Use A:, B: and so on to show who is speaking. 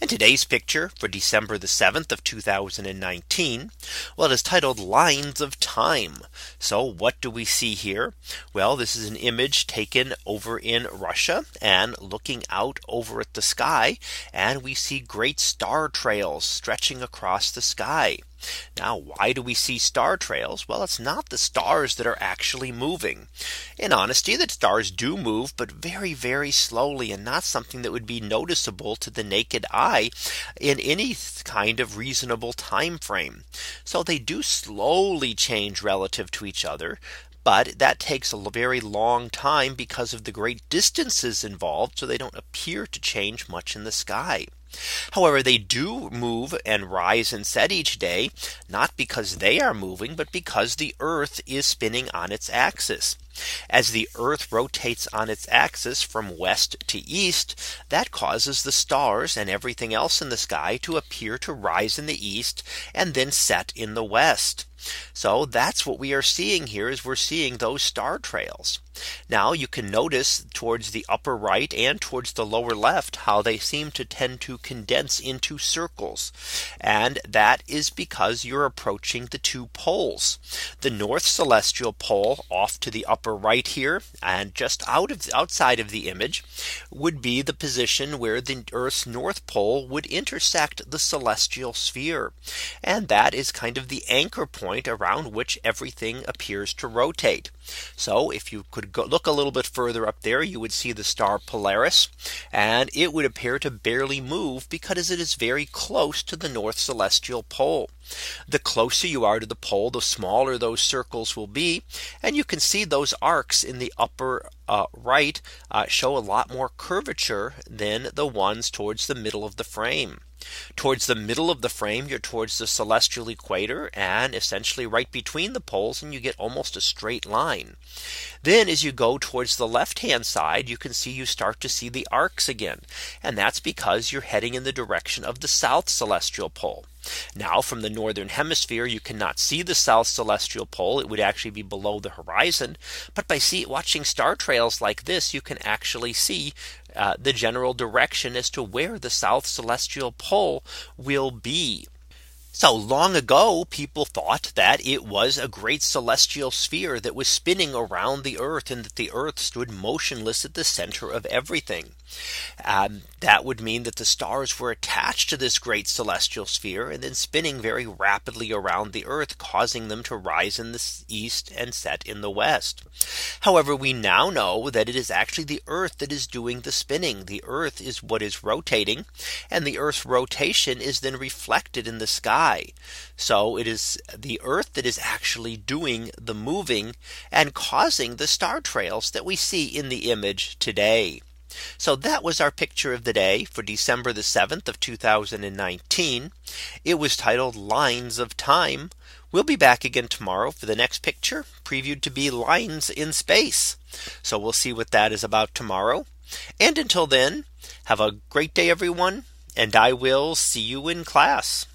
A: And today's picture for December the 7th of 2019. Well, it is titled lines of time. So what do we see here? Well, this is an image taken over in Russia and looking out over at the sky. And we see great star trails stretching across the sky. Now, why do we see star trails? Well, it's not the stars that are actually moving. In honesty, the stars do move, but very, very slowly and not something that would be noticeable to the naked eye in any kind of reasonable time frame. So they do slowly change relative to each other. But that takes a very long time because of the great distances involved. So they don't appear to change much in the sky. However, they do move and rise and set each day, not because they are moving, but because the Earth is spinning on its axis. As the Earth rotates on its axis from west to east, that causes the stars and everything else in the sky to appear to rise in the east and then set in the west. So that's what we are seeing here is we're seeing those star trails. Now you can notice towards the upper right and towards the lower left how they seem to tend to condense into circles. And that is because you're approaching the two poles. The north celestial pole off to the upper right here and just out of outside of the image would be the position where the Earth's north pole would intersect the celestial sphere. And that is kind of the anchor point around which everything appears to rotate. So if you could look a little bit further up there, you would see the star Polaris and it would appear to barely move because it is very close to the North celestial pole. The closer you are to the pole, the smaller those circles will be. And you can see those arcs in the upper uh, right uh, show a lot more curvature than the ones towards the middle of the frame. Towards the middle of the frame, you're towards the celestial equator and essentially right between the poles and you get almost a straight line. Then as you go towards the left hand side, you can see you start to see the arcs again. And that's because you're heading in the direction of the south celestial pole. Now from the northern hemisphere, you cannot see the south celestial pole. It would actually be below the horizon. But by see watching star trails like this, you can actually see uh, the general direction as to where the south celestial pole will be. So long ago, people thought that it was a great celestial sphere that was spinning around the Earth and that the Earth stood motionless at the center of everything. Um, that would mean that the stars were attached to this great celestial sphere and then spinning very rapidly around the Earth, causing them to rise in the east and set in the west. However, we now know that it is actually the Earth that is doing the spinning. The Earth is what is rotating and the Earth's rotation is then reflected in the So it is the Earth that is actually doing the moving and causing the star trails that we see in the image today. So that was our picture of the day for December the 7th of 2019. It was titled lines of time. We'll be back again tomorrow for the next picture previewed to be lines in space. So we'll see what that is about tomorrow. And until then, have a great day, everyone. And I will see you in class.